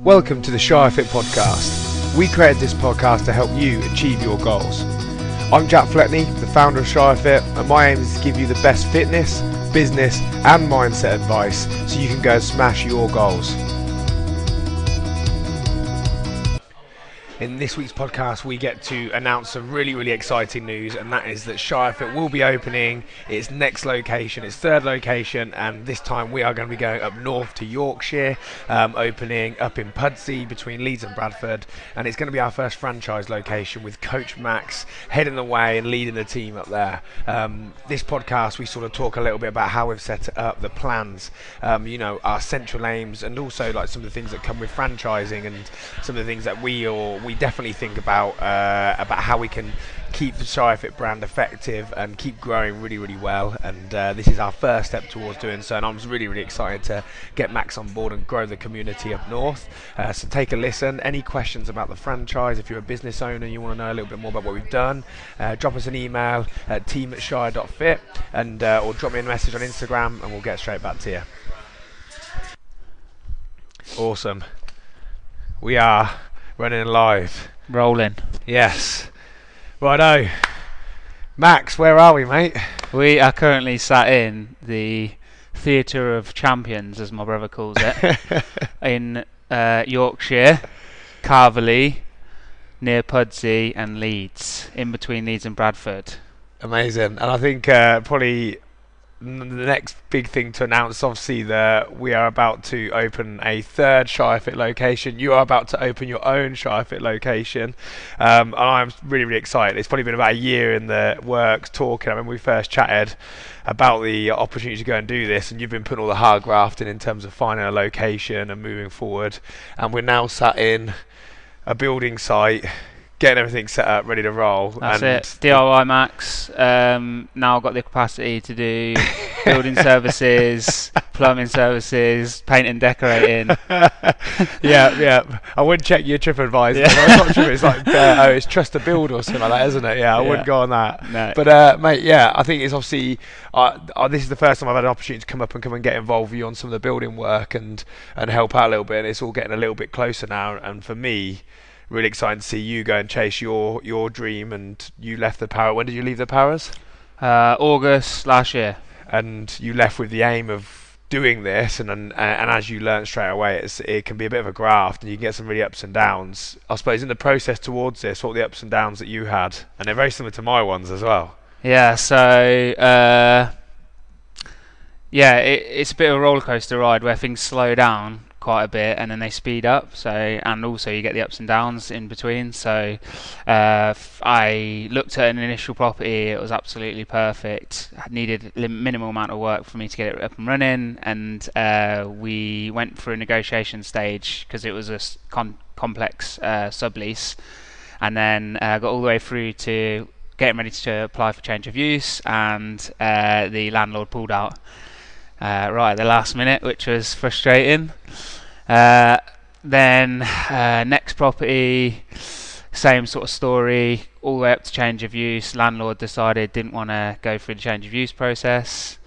Welcome to the Shire Fit podcast. We created this podcast to help you achieve your goals. I'm Jack Fletney, the founder of Shire Fit, and my aim is to give you the best fitness, business, and mindset advice so you can go and smash your goals. In this week's podcast, we get to announce some really, really exciting news, and that is that Shirefit will be opening its next location, its third location, and this time we are going to be going up north to Yorkshire, um, opening up in Pudsey between Leeds and Bradford, and it's going to be our first franchise location with Coach Max heading the way and leading the team up there. Um, this podcast, we sort of talk a little bit about how we've set it up, the plans, um, you know, our central aims, and also like some of the things that come with franchising and some of the things that we or we we definitely think about uh, about how we can keep the Shire Fit brand effective and keep growing really, really well. And uh, this is our first step towards doing so. And I'm really, really excited to get Max on board and grow the community up north. Uh, so take a listen. Any questions about the franchise? If you're a business owner, you want to know a little bit more about what we've done, uh, drop us an email at team at shire.fit and uh, or drop me a message on Instagram, and we'll get straight back to you. Awesome. We are running live. Rolling. Yes. Righto. Max, where are we, mate? We are currently sat in the Theatre of Champions, as my brother calls it, in uh, Yorkshire, Calverley, near Pudsey and Leeds, in between Leeds and Bradford. Amazing. And I think uh, probably the next big thing to announce, obviously, that we are about to open a third ShireFit location. You are about to open your own ShireFit location, um, and I'm really, really excited. It's probably been about a year in the works talking. I mean, we first chatted about the opportunity to go and do this, and you've been putting all the hard grafting in terms of finding a location and moving forward. And we're now sat in a building site getting everything set up, ready to roll. That's it. DIY Max. Um, now I've got the capacity to do building services, plumbing services, paint and decorating. yeah, yeah. I wouldn't check your TripAdvisor. Yeah. I'm not sure it's like uh, oh, it's trust to build or something like that, isn't it? Yeah, I yeah. wouldn't go on that. No. But uh, mate, yeah, I think it's obviously uh, uh, this is the first time I've had an opportunity to come up and come and get involved with you on some of the building work and and help out a little bit. And it's all getting a little bit closer now. And for me really excited to see you go and chase your your dream. And you left the power. When did you leave the powers? Uh, August last year. And you left with the aim of doing this, and and, and as you learn straight away, it's, it can be a bit of a graft, and you can get some really ups and downs. I suppose in the process towards this, what were the ups and downs that you had? And they're very similar to my ones as well. Yeah. So. Uh, yeah, it, it's a bit of a roller coaster ride where things slow down quite a bit and then they speed up so and also you get the ups and downs in between so uh, I looked at an initial property it was absolutely perfect I needed minimal amount of work for me to get it up and running and uh, we went through a negotiation stage because it was a complex uh, sublease and then uh, got all the way through to getting ready to apply for change of use and uh, the landlord pulled out uh, right at the last minute, which was frustrating. Uh, then uh, next property, same sort of story, all the way up to change of use. Landlord decided didn't want to go through the change of use process.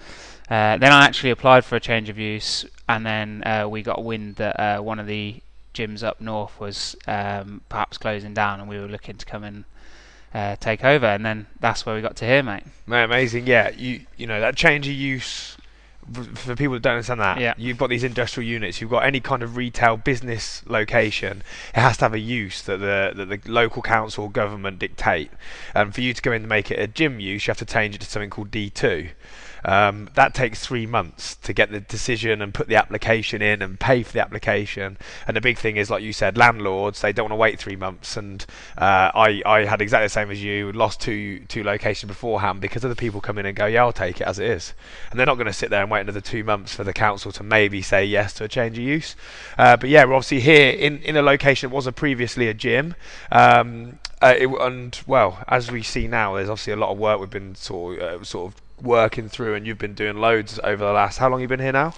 Uh, then I actually applied for a change of use, and then uh, we got wind that one of the gyms up north was um, perhaps closing down, and we were looking to come and uh, take over, and then that's where we got to here, mate. Mate, amazing. Yeah, you you know that change of use for people that don't understand that, yeah. you've got these industrial units. You've got any kind of retail business location. It has to have a use that the that the local council or government dictate. And for you to go in and make it a gym use, you have to change it to something called D2. Um, that takes three months to get the decision and put the application in and pay for the application. And the big thing is, like you said, landlords they don't want to wait three months. And uh, I I had exactly the same as you, lost two two locations beforehand because other people come in and go, yeah, I'll take it as it is, and they're not going to sit there and wait another two months for the council to maybe say yes to a change of use. Uh, but yeah, we're obviously here in in a location that was a previously a gym. Um, uh, it, and well, as we see now, there's obviously a lot of work we've been sort of, uh, sort of working through, and you've been doing loads over the last. How long you been here now?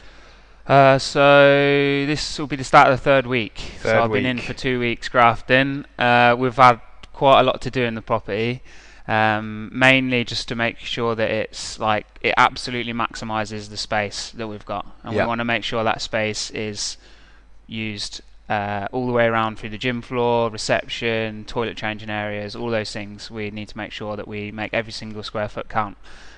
Uh, so this will be the start of the third week. Third so I've week. been in for two weeks grafting. Uh, we've had quite a lot to do in the property, um, mainly just to make sure that it's like it absolutely maximises the space that we've got, and we want to make sure that space is used uh, all the way around through the gym floor, reception, toilet changing areas, all those things. We need to make sure that we make every single square foot count.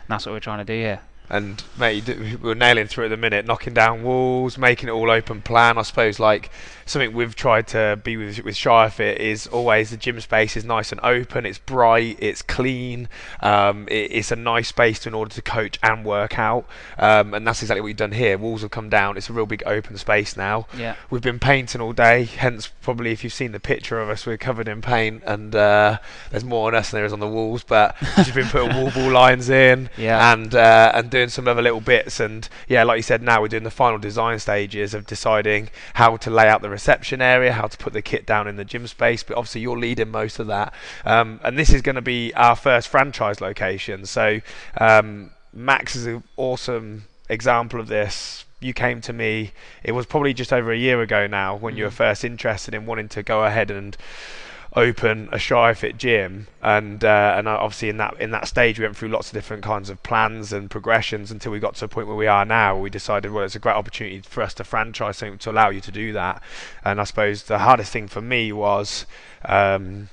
That's what we're trying to do here. And mate, we're nailing through at the minute, knocking down walls, making it all open plan. I suppose like something we've tried to be with with ShireFit is always the gym space is nice and open. It's bright, it's clean. Um, it, it's a nice space to, in order to coach and work out. Um, and that's exactly what we've done here. Walls have come down. It's a real big open space now. Yeah. We've been painting all day. Hence, probably if you've seen the picture of us, we're covered in paint, and uh, there's more on us than there is on the walls. But we've been putting wall ball lines in, Yeah. and uh, and doing some other little bits. And yeah, like you said, now we're doing the final design stages of deciding how to lay out the reception area, how to put the kit down in the gym space. But obviously, you're leading most of that. Um, and this is going to be our first franchise location. So um, Max is an awesome example of this. You came to me. It was probably just over a year ago now when you were Mm. first interested in wanting to go ahead and open a ShireFit gym, and uh, and obviously in that in that stage we went through lots of different kinds of plans and progressions until we got to a point where we are now. We decided well, it's a great opportunity for us to franchise something to allow you to do that. And I suppose the hardest thing for me was. Um,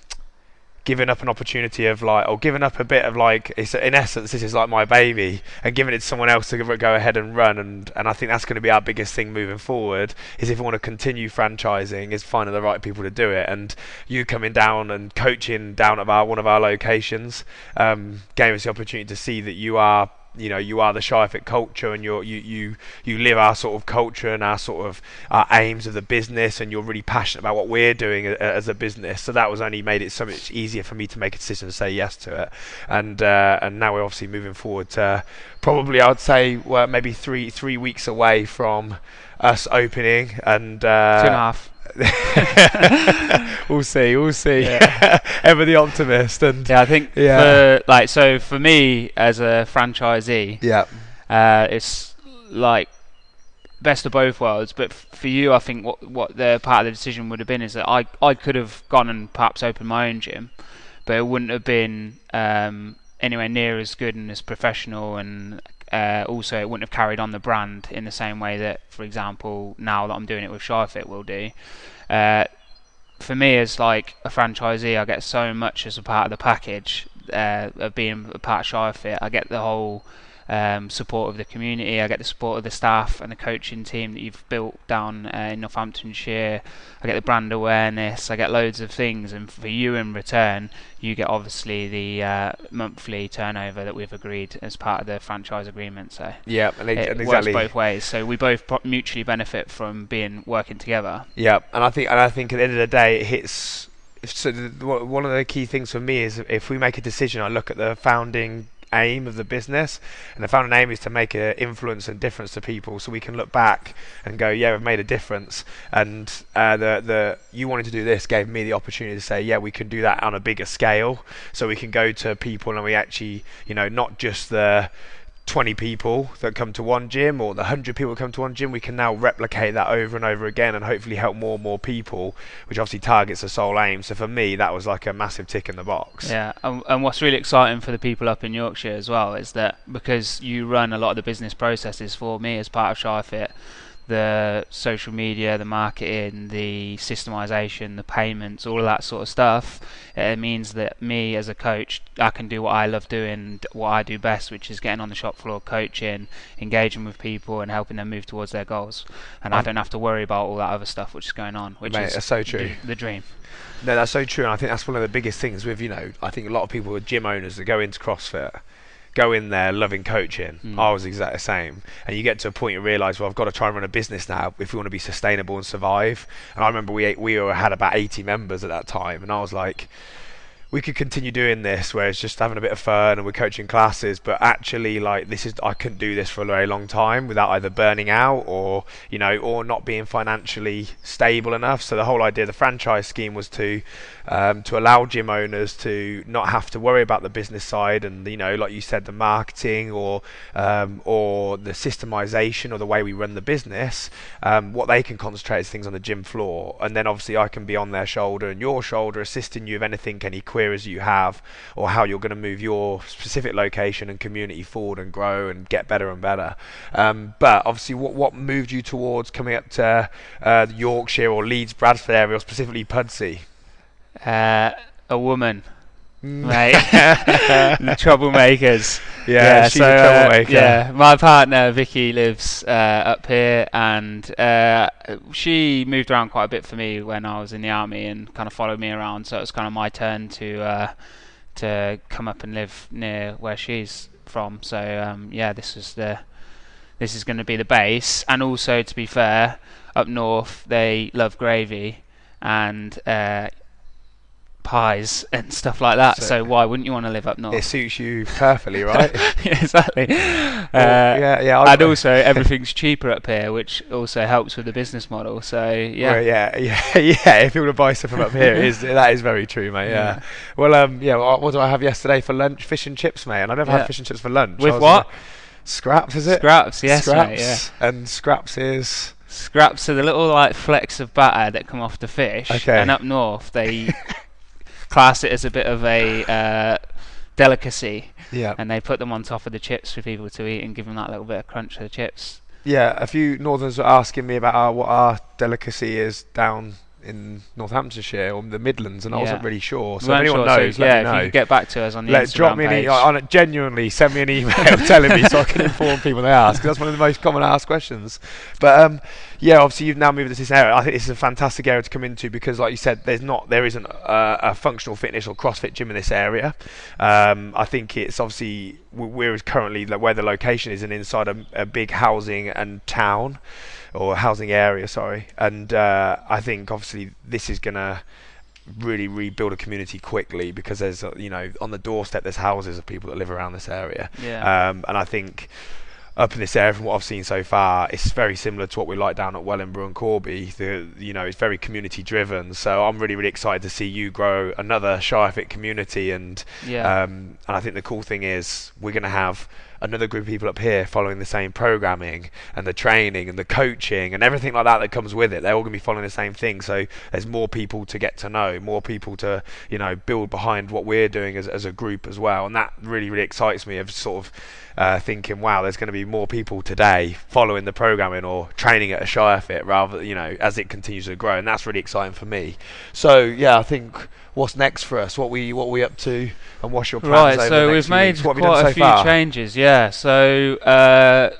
giving up an opportunity of like or giving up a bit of like it's in essence this is like my baby and giving it to someone else to go ahead and run and and I think that's going to be our biggest thing moving forward is if we want to continue franchising is finding the right people to do it. And you coming down and coaching down at our one of our locations um, gave us the opportunity to see that you are you know you are the ShireFit culture and you you you live our sort of culture and our sort of our aims of the business and you're really passionate about what we're doing a, as a business. So that was only made it so much easier for me to make a decision to say yes to it. And uh, and now we're obviously moving forward to probably I would say well, maybe three three weeks away from us opening and uh, Two and a half. we'll see we'll see Yeah. ever the optimist and Yeah, I think Yeah. for like so for me as a franchisee, yeah uh, it's like best of both worlds. But for you, I think what what the part of the decision would have been is that I I could have gone and perhaps opened my own gym, but it wouldn't have been um, anywhere near as good and as professional and. Uh, also, it wouldn't have carried on the brand in the same way that, for example, now that I'm doing it with ShireFit will do. Uh, for me, as like a franchisee, I get so much as a part of the package uh, of being a part of ShireFit. I get the whole um, support of the community. I get the support of the staff and the coaching team that you've built down uh, in Northamptonshire. I get the brand awareness. I get loads of things, and for you in return, you get obviously the uh, monthly turnover that we've agreed as part of the franchise agreement. So yeah and, it and works both ways. So we both mutually benefit from being working together. Yeah, and I think and I think at the end of the day, it hits. So one of the key things for me is if we make a decision, I look at the founding aim of the business, and the founding aim is to make an influence and difference to people, so we can look back and go, yeah, we've made a difference. And uh, the the you wanted to do this gave me the opportunity to say, yeah, we can do that on a bigger scale, so we can go to people and we actually, you know, not just the 20 people that come to one gym or the 100 people that come to one gym, we can now replicate that over and over again and hopefully help more and more people, which obviously targets the sole aim. So for me, that was like a massive tick in the box. Yeah, and, and what's really exciting for the people up in Yorkshire as well is that because you run a lot of the business processes for me as part of ShireFit, the social media, the marketing, the systemization, the payments, all of that sort of stuff, it means that me as a coach, I can do what I love doing, what I do best, which is getting on the shop floor, coaching, engaging with people, and helping them move towards their goals. And I don't have to worry about all that other stuff which is going on, which Mate, is so true. the, the dream. No, that's so true, and I think that's one of the biggest things with you know. I think a lot of people with gym owners that go into CrossFit, go in there loving coaching. Mm. I was exactly the same, and you get to a point you realise, well, I've got to try and run a business now if we want to be sustainable and survive. And I remember we we had about 80 members at that time, and I was like. We could continue doing this, where it's just having a bit of fun and we're coaching classes, but actually, like this is, I couldn't do this for a very long time without either burning out or, you know, or not being financially stable enough. So the whole idea of the franchise scheme was to um, to allow gym owners to not have to worry about the business side and you know like you said the marketing or um, or the systemization or the way we run the business um, what they can concentrate is things on the gym floor and then obviously I can be on their shoulder and your shoulder assisting you with anything any queries areas you have, or how you're going to move your specific location and community forward and grow and get better and better. Um, but obviously, what what moved you towards coming up to uh, Yorkshire or Leeds, Bradford area, or specifically Pudsey? Uh, a woman. Mate. troublemakers. Yeah, she's so, a uh, troublemaker. yeah, my partner Vicky lives uh, up here, and uh, she moved around quite a bit for me when I was in the army, and kind of followed me around. So it was kind of my turn to uh, to come up and live near where she's from. So um, yeah, this is the this is going to be the base, and also to be fair, up north they love gravy and uh, pies and stuff like that. So- So, why wouldn't you want to live up north? It suits you perfectly, right? exactly. Well, Uh, yeah, yeah. I- and also everything's cheaper up here, which also helps with the business model. So yeah, Well, yeah, yeah, yeah. If you want to buy stuff from up here, is that is very true, mate. Yeah. Yeah. Well, um, yeah. What, what did I have yesterday for lunch? Fish and chips, mate. And I never Yeah. had fish and chips for lunch. With what? Scraps, is it? Scraps, yes, Scraps. mate, yeah. And scraps is. Scraps are the little like flecks of batter that come off the fish. Okay. And up north, they class it as a bit of a uh, delicacy, Yeah. and they put them on top of the chips for people to eat and give them that little bit of crunch to the chips. Yeah. A few Northerners were asking me about our, what our delicacy is down in Northamptonshire or the Midlands, and I wasn't really sure. So if anyone sure, so knows, yeah, let me if you could get back to us on the Let, Instagram drop me an e- on genuinely send me an email telling me so I can inform people they ask that's one of the most common asked questions. But um, yeah, obviously you've now moved to this area. I think this is a fantastic area to come into because, like you said, there's not there isn't a, a functional fitness or CrossFit gym in this area. Um, I think it's obviously we're currently where the location is and inside a, a big housing and town or housing area, sorry. And uh, I think obviously this is gonna really rebuild a community quickly because there's uh, you know on the doorstep there's houses of people that live around this area yeah. um, and I think up in this area from what I've seen so far it's very similar to what we like down at Wellingborough and Corby the you know it's very community driven so I'm really really excited to see you grow another Shirefit community and yeah. um, and I think the cool thing is we're going to have another group of people up here following the same programming and the training and the coaching and everything like that that comes with it. They're all going to be following the same thing. So there's more people to get to know, more people to you know build behind what we're doing as as a group as well. And that really really excites me of sort of. Uh, thinking, wow, there's going to be more people today following the programming or training at a Shire Fit rather, you know, as it continues to grow, and that's really exciting for me. So yeah, I think what's next for us, what we what we up to, and what's your plans Right, so we've made weeks? What have you quite a so few far? changes. Yeah, so uh,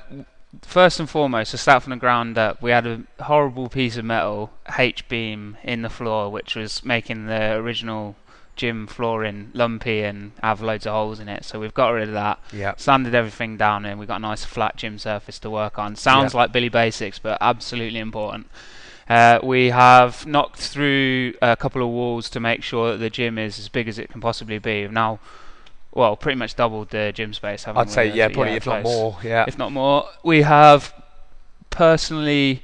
first and foremost, to start from the ground up, we had a horrible piece of metal H beam in the floor, which was making the original gym flooring lumpy and have loads of holes in it. So we've got rid of that, Yeah. sanded everything down, and we've got a nice flat gym surface to work on. Sounds like Billy Basics, but absolutely important. Uh, we have knocked through a couple of walls to make sure that the gym is as big as it can possibly be. We've now, well, pretty much doubled the gym space. Haven't I'd we? say Uh, yeah, probably if not more. Yeah. If not more, we have personally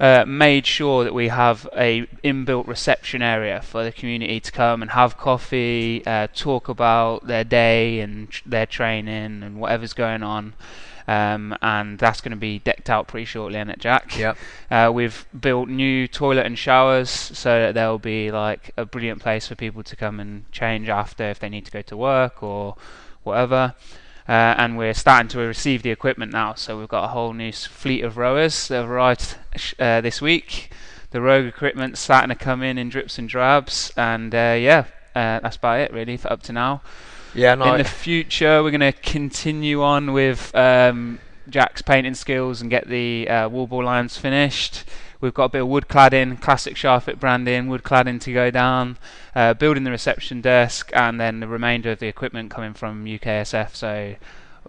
uh, made sure that we have a inbuilt reception area for the community to come and have coffee, uh, talk about their day and tr- their training and whatever's going on. Um, and that's going to be decked out pretty shortly, in it, Jack? Yep. Uh, we've built new toilet and showers so that there'll be like a brilliant place for people to come and change after if they need to go to work or whatever. Uh, and we're starting to receive the equipment now, so we've got a whole new fleet of rowers that have arrived uh, this week. The rogue equipment starting to come in in drips and drabs, and uh, yeah, uh, that's about it really for up to now. Yeah. No. In the future, we're going to continue on with um, Jack's painting skills and get the uh, wall ball lines finished. We've got a bit of wood cladding, classic ShireFit branding, wood cladding to go down, uh, building the reception desk, and then the remainder of the equipment coming from UKSF. So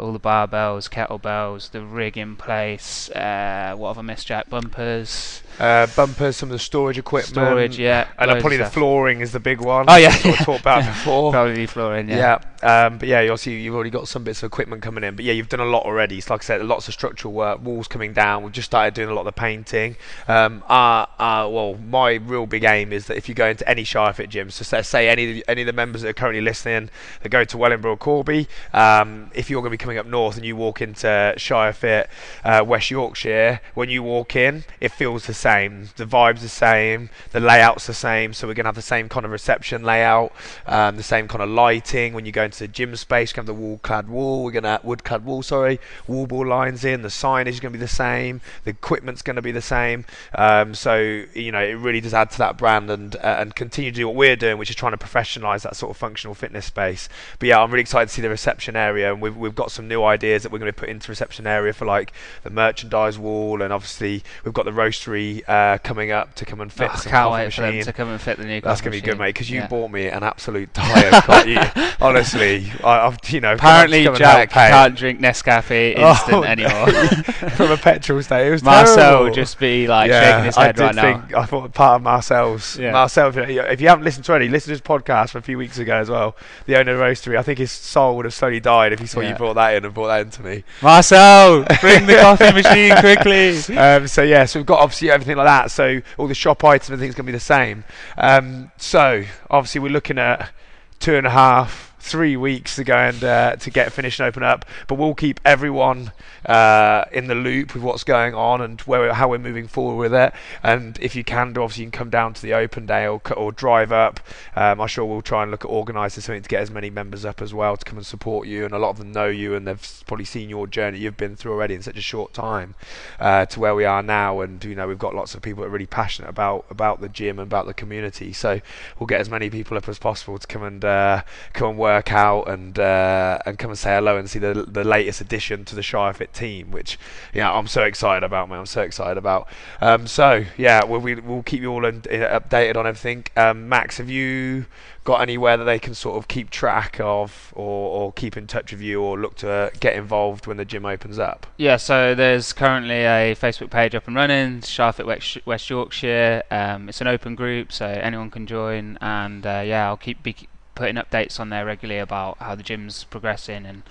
all the barbells, kettlebells, the rig in place. Uh, what have I missed, Jack? Bumpers, uh, bumpers, some of the storage equipment. storage, yeah. And then loads of probably the flooring is the big one. Oh, yeah. Sort talked about before. Probably flooring, yeah. Yeah. Um, but yeah, obviously you've already got some bits of equipment coming in. But yeah, you've done a lot already. So like I said, lots of structural work, walls coming down. We've just started doing a lot of the painting. Um, uh, uh, well, my real big aim is that if you go into any Shirefit gyms, so say any any of the members that are currently listening that go to Wellingborough or Corby, um, if you're going to be coming up north and you walk into Shire Fit, uh, West Yorkshire, when you walk in, it feels the same. The vibe's the same, the layout's the same. So we're going to have the same kind of reception layout, um, the same kind of lighting. When you go into the gym space, you have the wall clad wall. We're going to wood clad wall, sorry, wall ball lines in. The signage is going to be the same. The equipment's going to be the same. Um, so you know, it really does add to that brand and uh, and continue to do what we're doing, which is trying to professionalise that sort of functional fitness space. But yeah, I'm really excited to see the reception area, and we've we've got some new ideas that we're going to put into reception area for like the merchandise wall, and obviously we've got the roastery uh, coming up to come and fit Oh, some can't wait for them to come and fit the new. That's gonna be good, mate. Because you Yeah. bought me an absolute you, honestly, I, I've you know to Apparently, come and help Jack can't drink Nescafe Oh, instant no. anymore. from a petrol station. It was Marcel terrible. will just be like yeah, shaking his head I right did now. think I thought part of Marcel's Yeah. Marcel. If you, if you haven't listened to any, listen to his podcast from a few weeks ago as well. The owner of the roastery. I think his soul would have slowly died if he saw you brought that in and brought that into me. Marcel, bring the coffee machine quickly. Um, so yeah, so we've got obviously everything like that. So all the shop items, everything's going to be the same. Um, so obviously we're looking at two and a half, three weeks to go and uh, to get finished and open up. But we'll keep everyone uh, in the loop with what's going on and where we're, how we're moving forward with it. And if you can, obviously you can come down to the open day or, or drive up. Um, I'm sure we'll try and look at organising something to get as many members up as well to come and support you. And a lot of them know you and they've probably seen your journey you've been through already in such a short time uh, to where we are now. And you know we've got lots of people that are really passionate about about the gym and about the community. So we'll get as many people up as possible to come and uh, come and work out and uh, and come and say hello and see the the latest addition to the Shire Fit team, which yeah I'm so excited about, man. I'm so excited about. Um, so yeah, we'll we, we'll keep you all in, in, updated on everything. Um, Max, have you got anywhere that they can sort of keep track of or, or keep in touch with you or look to get involved when the gym opens up? Yeah, so there's currently a Facebook page up and running, ShireFit West, West Yorkshire. Um, it's an open group, so anyone can join. And uh, yeah, I'll keep be putting updates on there regularly about how the gym's progressing and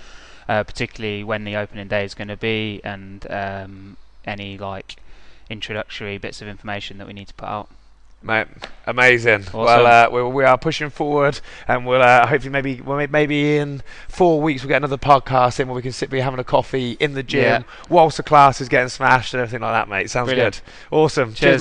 uh, particularly when the opening day is going to be and um, any like introductory bits of information that we need to put out. Mate, amazing. Awesome. Well, uh, we, we are pushing forward, and we'll uh, hopefully maybe well, maybe in four weeks we'll get another podcast in where we can sit, be having a coffee in the gym Yeah. whilst the class is getting smashed and everything like that, mate. Sounds Brilliant. good. Awesome. Cheers, Cheers.